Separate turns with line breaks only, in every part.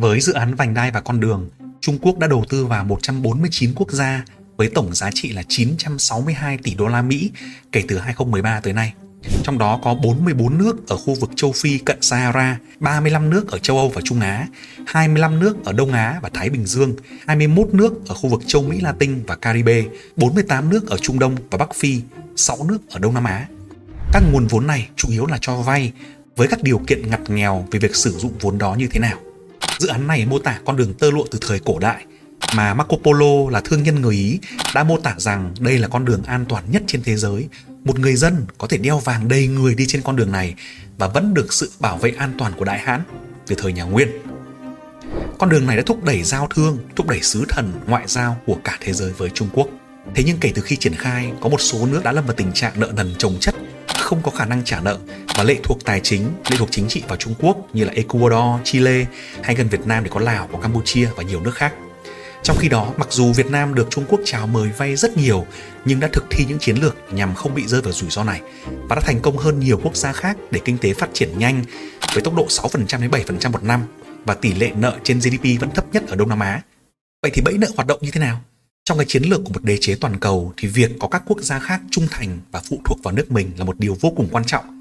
Với dự án vành đai và con đường, Trung Quốc đã đầu tư vào 149 quốc gia với tổng giá trị là 962 tỷ đô la Mỹ kể từ 2013 tới nay. Trong đó có 44 nước ở khu vực châu Phi cận Sahara, 35 nước ở châu Âu và Trung Á, 25 nước ở Đông Á và Thái Bình Dương, 21 nước ở khu vực châu Mỹ Latin và Caribe, 48 nước ở Trung Đông và Bắc Phi, 6 nước ở Đông Nam Á. Các nguồn vốn này chủ yếu là cho vay với các điều kiện ngặt nghèo về việc sử dụng vốn đó như thế nào. Dự án này mô tả con đường tơ lụa từ thời cổ đại mà Marco Polo là thương nhân người Ý đã mô tả rằng đây là con đường an toàn nhất trên thế giới. Một người dân có thể đeo vàng đầy người đi trên con đường này và vẫn được sự bảo vệ an toàn của Đại Hán từ thời nhà Nguyên. Con đường này đã thúc đẩy giao thương, thúc đẩy sứ thần ngoại giao của cả thế giới với Trung Quốc. Thế nhưng kể từ khi triển khai, có một số nước đã lâm vào tình trạng nợ nần chồng chất, không có khả năng trả nợ và lệ thuộc tài chính, lệ thuộc chính trị vào Trung Quốc như là Ecuador, Chile hay gần Việt Nam thì có Lào, có Campuchia và nhiều nước khác. Trong khi đó, mặc dù Việt Nam được Trung Quốc chào mời vay rất nhiều, nhưng đã thực thi những chiến lược nhằm không bị rơi vào rủi ro này và đã thành công hơn nhiều quốc gia khác để kinh tế phát triển nhanh với tốc độ 6% đến 7% một năm và tỷ lệ nợ trên GDP vẫn thấp nhất ở Đông Nam Á. Vậy thì bẫy nợ hoạt động như thế nào? Trong cái chiến lược của một đế chế toàn cầu thì việc có các quốc gia khác trung thành và phụ thuộc vào nước mình là một điều vô cùng quan trọng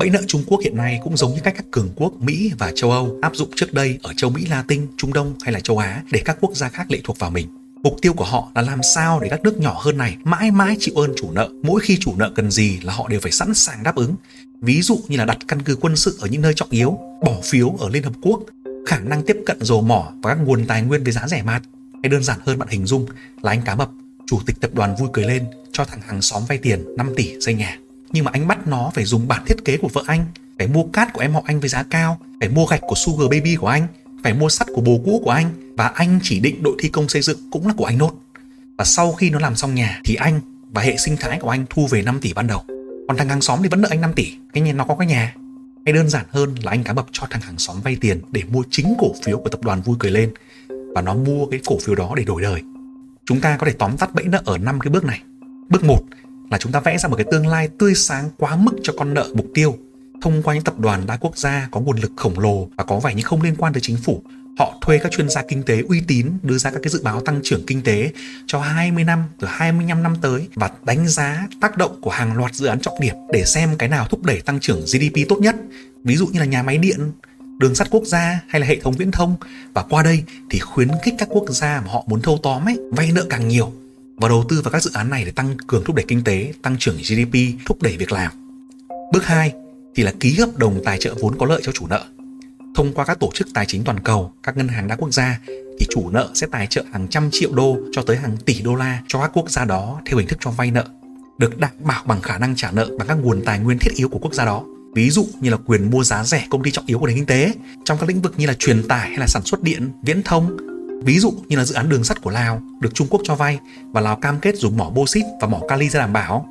Bẫy nợ Trung Quốc hiện nay cũng giống như cách các cường quốc Mỹ và châu Âu áp dụng trước đây ở châu Mỹ Latin, Trung Đông hay là châu Á để các quốc gia khác lệ thuộc vào mình. Mục tiêu của họ là làm sao để các nước nhỏ hơn này mãi mãi chịu ơn chủ nợ. Mỗi khi chủ nợ cần gì là họ đều phải sẵn sàng đáp ứng. Ví dụ như là đặt căn cứ quân sự ở những nơi trọng yếu, bỏ phiếu ở Liên Hợp Quốc, khả năng tiếp cận dầu mỏ và các nguồn tài nguyên với giá rẻ mạt. Hay đơn giản hơn bạn hình dung là anh Cá Mập, chủ tịch tập đoàn vui cười lên cho thằng hàng xóm vay tiền 5 tỷ xây nhà. Nhưng mà anh bắt nó phải dùng bản thiết kế của vợ anh phải mua cát của em họ anh với giá cao phải mua gạch của sugar baby của anh phải mua sắt của bồ cũ của anh. Và anh chỉ định đội thi công xây dựng cũng là của anh nốt. Và sau khi nó làm xong nhà thì anh và hệ sinh thái của anh thu về 5 tỷ ban đầu. Còn thằng hàng xóm thì vẫn nợ anh 5 tỷ. Cái nhà nó có cái nhà. Hay đơn giản hơn là anh cá mập cho thằng hàng xóm vay tiền để mua chính cổ phiếu của tập đoàn vui cười lên và nó mua cái cổ phiếu đó để đổi đời. Chúng ta có thể tóm tắt bẫy nợ ở năm cái bước này. Bước 1 là chúng ta vẽ ra một cái tương lai tươi sáng quá mức cho con nợ mục tiêu. Thông qua những tập đoàn đa quốc gia có nguồn lực khổng lồ và có vẻ như không liên quan tới chính phủ họ thuê các chuyên gia kinh tế uy tín đưa ra các cái dự báo tăng trưởng kinh tế cho 20 năm từ 25 năm tới và đánh giá tác động của hàng loạt dự án trọng điểm để xem cái nào thúc đẩy tăng trưởng GDP tốt nhất. Ví dụ như là nhà máy điện, đường sắt quốc gia hay là hệ thống viễn thông và qua đây thì khuyến khích các quốc gia mà họ muốn thâu tóm ấy vay nợ càng nhiều và đầu tư vào các dự án này để tăng cường thúc đẩy kinh tế, tăng trưởng GDP, thúc đẩy việc làm. Bước 2 thì là ký hợp đồng tài trợ vốn có lợi cho chủ nợ. Thông qua các tổ chức tài chính toàn cầu, các ngân hàng đa quốc gia thì chủ nợ sẽ tài trợ hàng trăm triệu đô cho tới hàng tỷ đô la cho các quốc gia đó theo hình thức cho vay nợ, được đảm bảo bằng khả năng trả nợ bằng các nguồn tài nguyên thiết yếu của quốc gia đó. Ví dụ như là quyền mua giá rẻ công ty trọng yếu của nền kinh tế trong các lĩnh vực như là truyền tải hay là sản xuất điện, viễn thông, Ví dụ như là dự án đường sắt của Lào được Trung Quốc cho vay và Lào cam kết dùng mỏ bauxit và mỏ kali ra đảm bảo.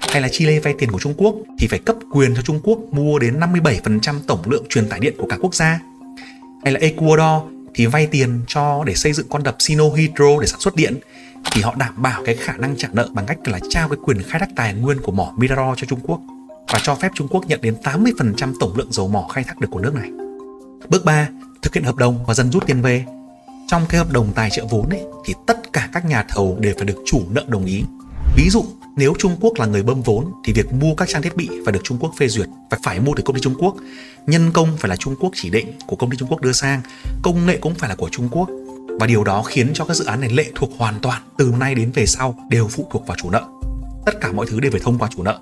Hay là Chile vay tiền của Trung Quốc thì phải cấp quyền cho Trung Quốc mua đến 57% tổng lượng truyền tải điện của cả quốc gia. Hay là Ecuador thì vay tiền cho để xây dựng con đập Sino Hydro để sản xuất điện thì họ đảm bảo cái khả năng trả nợ bằng cách là trao cái quyền khai thác tài nguyên của mỏ Mirador cho Trung Quốc và cho phép Trung Quốc nhận đến 80% tổng lượng dầu mỏ khai thác được của nước này. Bước 3, thực hiện hợp đồng và dần rút tiền về trong cái hợp đồng tài trợ vốn ấy thì tất cả các nhà thầu đều phải được chủ nợ đồng ý ví dụ nếu Trung Quốc là người bơm vốn thì việc mua các trang thiết bị phải được Trung Quốc phê duyệt và phải mua từ công ty Trung Quốc. Nhân công phải là Trung Quốc chỉ định của công ty Trung Quốc đưa sang, công nghệ cũng phải là của Trung Quốc. Và điều đó khiến cho các dự án này lệ thuộc hoàn toàn từ nay đến về sau đều phụ thuộc vào chủ nợ. Tất cả mọi thứ đều phải thông qua chủ nợ.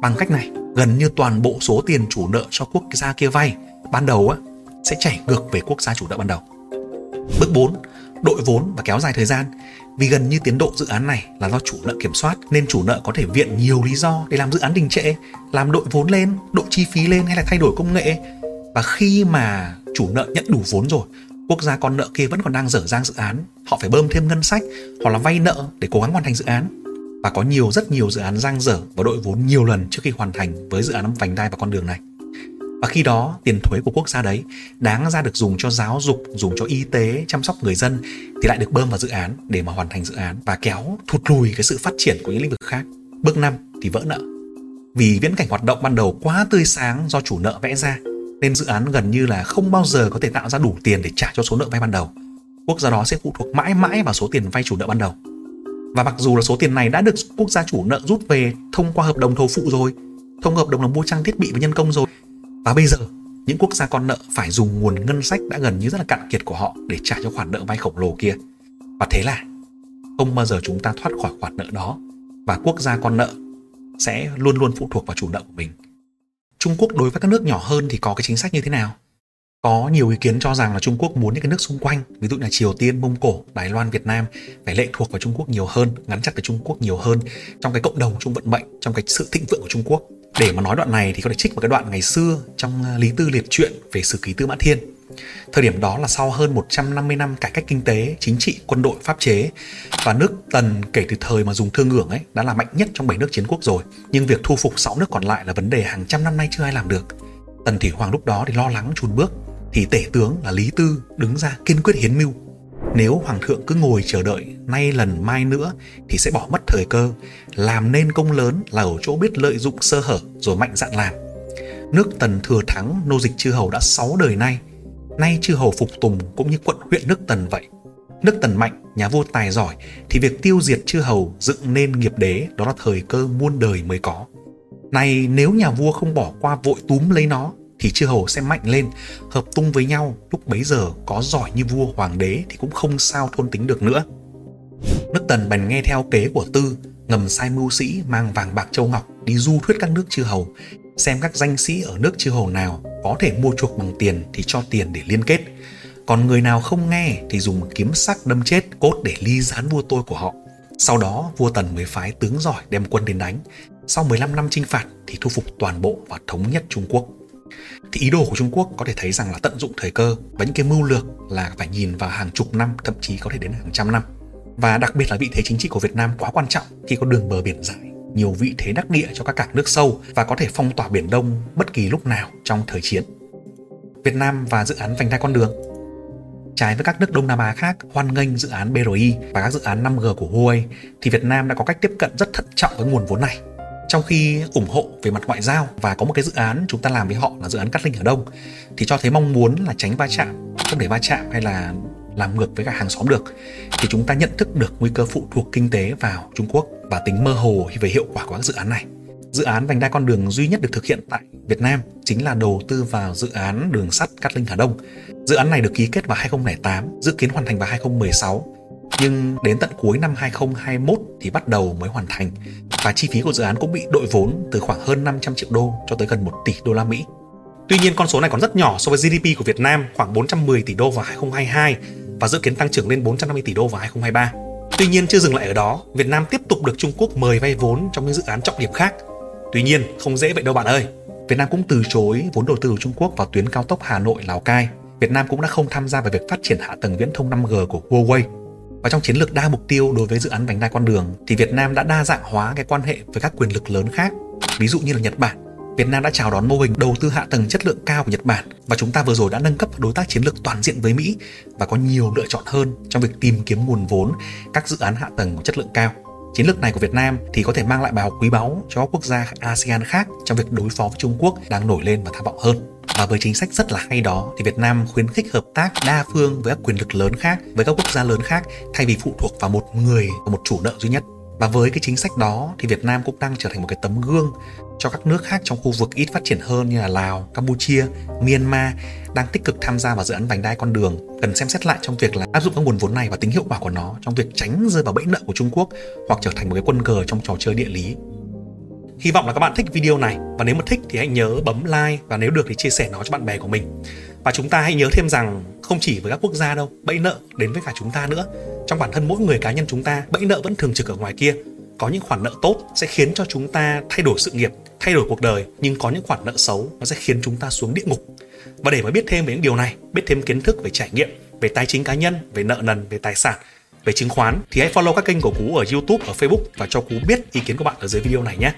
Bằng cách này, gần như toàn bộ số tiền chủ nợ cho quốc gia kia vay ban đầu á, sẽ chảy ngược về quốc gia chủ nợ ban đầu. Bước 4. Đội vốn và kéo dài thời gian. Vì gần như tiến độ dự án này là do chủ nợ kiểm soát nên chủ nợ có thể viện nhiều lý do để làm dự án đình trệ, làm đội vốn lên, độ chi phí lên hay là thay đổi công nghệ. Và khi mà chủ nợ nhận đủ vốn rồi, quốc gia con nợ kia vẫn còn đang dở dang dự án, họ phải bơm thêm ngân sách hoặc là vay nợ để cố gắng hoàn thành dự án. Và có nhiều, rất nhiều dự án giang dở và đội vốn nhiều lần trước khi hoàn thành với dự án vành đai và con đường này và khi đó, tiền thuế của quốc gia đấy đáng ra được dùng cho giáo dục, dùng cho y tế, chăm sóc người dân thì lại được bơm vào dự án để mà hoàn thành dự án và kéo thụt lùi cái sự phát triển của những lĩnh vực khác bước 5 thì vỡ nợ vì viễn cảnh hoạt động ban đầu quá tươi sáng do chủ nợ vẽ ra, nên dự án gần như là không bao giờ có thể tạo ra đủ tiền để trả cho số nợ vay ban đầu. Quốc gia đó sẽ phụ thuộc mãi mãi vào số tiền vay chủ nợ ban đầu. Và mặc dù là số tiền này đã được quốc gia chủ nợ rút về thông qua hợp đồng thầu phụ rồi, thông hợp đồng là mua trang thiết bị và nhân công rồi. Và bây giờ, những quốc gia con nợ phải dùng nguồn ngân sách đã gần như rất là cạn kiệt của họ để trả cho khoản nợ vay khổng lồ kia. Và thế là không bao giờ chúng ta thoát khỏi khoản nợ đó và quốc gia con nợ sẽ luôn luôn phụ thuộc vào chủ nợ của mình. Trung Quốc đối với các nước nhỏ hơn thì có cái chính sách như thế nào? Có nhiều ý kiến cho rằng là Trung Quốc muốn những cái nước xung quanh, ví dụ là Triều Tiên, Mông Cổ, Đài Loan, Việt Nam phải lệ thuộc vào Trung Quốc nhiều hơn, gắn chặt với Trung Quốc nhiều hơn trong cái cộng đồng chung vận mệnh, trong cái sự thịnh vượng của Trung Quốc. Để mà nói đoạn này thì có thể trích một cái đoạn ngày xưa trong ờ, Lý Tư Liệt truyện về sử ký Tư Mã Thiên. Thời điểm đó là sau hơn 150 năm cải cách kinh tế, chính trị, quân đội, pháp chế và nước Tần kể từ thời mà dùng thương ngưỡng ấy đã là mạnh nhất trong bảy nước chiến quốc rồi. Nhưng việc thu phục 6 nước còn lại là vấn đề hàng trăm năm nay chưa ai làm được. Tần Thủy Hoàng lúc đó thì lo lắng chùn bước thì tể tướng là Lý Tư đứng ra kiên quyết hiến mưu. Nếu hoàng thượng cứ ngồi chờ đợi nay lần mai nữa thì sẽ bỏ mất thời cơ, làm nên công lớn là ở chỗ biết lợi dụng sơ hở rồi mạnh dạn làm. Nước Tần thừa thắng nô dịch chư hầu đã 6 đời nay, nay chư hầu phục tùng cũng như quận huyện nước Tần vậy. Nước Tần mạnh, nhà vua tài giỏi thì việc tiêu diệt chư hầu dựng nên nghiệp đế đó là thời cơ muôn đời mới có. Này nếu nhà vua không bỏ qua vội túm lấy nó thì chư hầu sẽ mạnh lên, hợp tung với nhau, lúc bấy giờ có giỏi như vua hoàng đế thì cũng không sao thôn tính được nữa. Nước Tần bèn nghe theo kế của Tư, ngầm sai mưu sĩ mang vàng bạc châu ngọc đi du thuyết các nước chư hầu, xem các danh sĩ ở nước chư hầu nào có thể mua chuộc bằng tiền thì cho tiền để liên kết. Còn người nào không nghe thì dùng kiếm sắc đâm chết cốt để ly gián vua tôi của họ. Sau đó vua Tần mới phái tướng giỏi đem quân đến đánh. Sau 15 năm chinh phạt thì thu phục toàn bộ và thống nhất Trung Quốc thì ý đồ của Trung Quốc có thể thấy rằng là tận dụng thời cơ, và những cái mưu lược là phải nhìn vào hàng chục năm, thậm chí có thể đến hàng trăm năm và đặc biệt là vị thế chính trị của Việt Nam quá quan trọng khi có đường bờ biển dài, nhiều vị thế đắc địa cho các cảng nước sâu và có thể phong tỏa biển Đông bất kỳ lúc nào trong thời chiến. Việt Nam và dự án vành đai con đường, Trái với các nước Đông Nam Á khác, hoan nghênh dự án BRI và các dự án 5G của Huawei, thì Việt Nam đã có cách tiếp cận rất thận trọng với nguồn vốn này trong khi ủng hộ về mặt ngoại giao và có một cái dự án chúng ta làm với họ là dự án cắt linh ở đông thì cho thấy mong muốn là tránh va chạm không để va chạm hay là làm ngược với cả hàng xóm được thì chúng ta nhận thức được nguy cơ phụ thuộc kinh tế vào Trung Quốc và tính mơ hồ về hiệu quả của các dự án này. Dự án vành đai con đường duy nhất được thực hiện tại Việt Nam chính là đầu tư vào dự án đường sắt Cát Linh Hà Đông. Dự án này được ký kết vào 2008, dự kiến hoàn thành vào 2016 nhưng đến tận cuối năm 2021 thì bắt đầu mới hoàn thành và chi phí của dự án cũng bị đội vốn từ khoảng hơn 500 triệu đô cho tới gần 1 tỷ đô la Mỹ. Tuy nhiên con số này còn rất nhỏ so với GDP của Việt Nam khoảng 410 tỷ đô vào 2022 và dự kiến tăng trưởng lên 450 tỷ đô vào 2023. Tuy nhiên chưa dừng lại ở đó, Việt Nam tiếp tục được Trung Quốc mời vay vốn trong những dự án trọng điểm khác. Tuy nhiên, không dễ vậy đâu bạn ơi. Việt Nam cũng từ chối vốn đầu tư của Trung Quốc vào tuyến cao tốc Hà Nội Lào Cai. Việt Nam cũng đã không tham gia vào việc phát triển hạ tầng viễn thông 5G của Huawei và trong chiến lược đa mục tiêu đối với dự án vành đai con đường, thì Việt Nam đã đa dạng hóa cái quan hệ với các quyền lực lớn khác. Ví dụ như là Nhật Bản. Việt Nam đã chào đón mô hình đầu tư hạ tầng chất lượng cao của Nhật Bản và chúng ta vừa rồi đã nâng cấp đối tác chiến lược toàn diện với Mỹ và có nhiều lựa chọn hơn trong việc tìm kiếm nguồn vốn các dự án hạ tầng có chất lượng cao. Chiến lược này của Việt Nam thì có thể mang lại bài học quý báu cho các quốc gia ASEAN khác trong việc đối phó với Trung Quốc đang nổi lên và tham vọng hơn. Và với chính sách rất là hay đó thì Việt Nam khuyến khích hợp tác đa phương với các quyền lực lớn khác, với các quốc gia lớn khác thay vì phụ thuộc vào một người và một chủ nợ duy nhất. Và với cái chính sách đó thì Việt Nam cũng đang trở thành một cái tấm gương cho các nước khác trong khu vực ít phát triển hơn như là Lào, Campuchia, Myanmar đang tích cực tham gia vào dự án vành đai con đường cần xem xét lại trong việc là áp dụng các nguồn vốn này và tính hiệu quả của nó trong việc tránh rơi vào bẫy nợ của Trung Quốc hoặc trở thành một cái quân cờ trong trò chơi địa lý Hy vọng là các bạn thích video này và nếu mà thích thì hãy nhớ bấm like và nếu được thì chia sẻ nó cho bạn bè của mình. Và chúng ta hãy nhớ thêm rằng không chỉ với các quốc gia đâu, bẫy nợ đến với cả chúng ta nữa. Trong bản thân mỗi người cá nhân chúng ta, bẫy nợ vẫn thường trực ở ngoài kia. Có những khoản nợ tốt sẽ khiến cho chúng ta thay đổi sự nghiệp, thay đổi cuộc đời, nhưng có những khoản nợ xấu nó sẽ khiến chúng ta xuống địa ngục. Và để mà biết thêm về những điều này, biết thêm kiến thức về trải nghiệm, về tài chính cá nhân, về nợ nần, về tài sản, về chứng khoán thì hãy follow các kênh của Cú ở YouTube, ở Facebook và cho Cú biết ý kiến của bạn ở dưới video này nhé.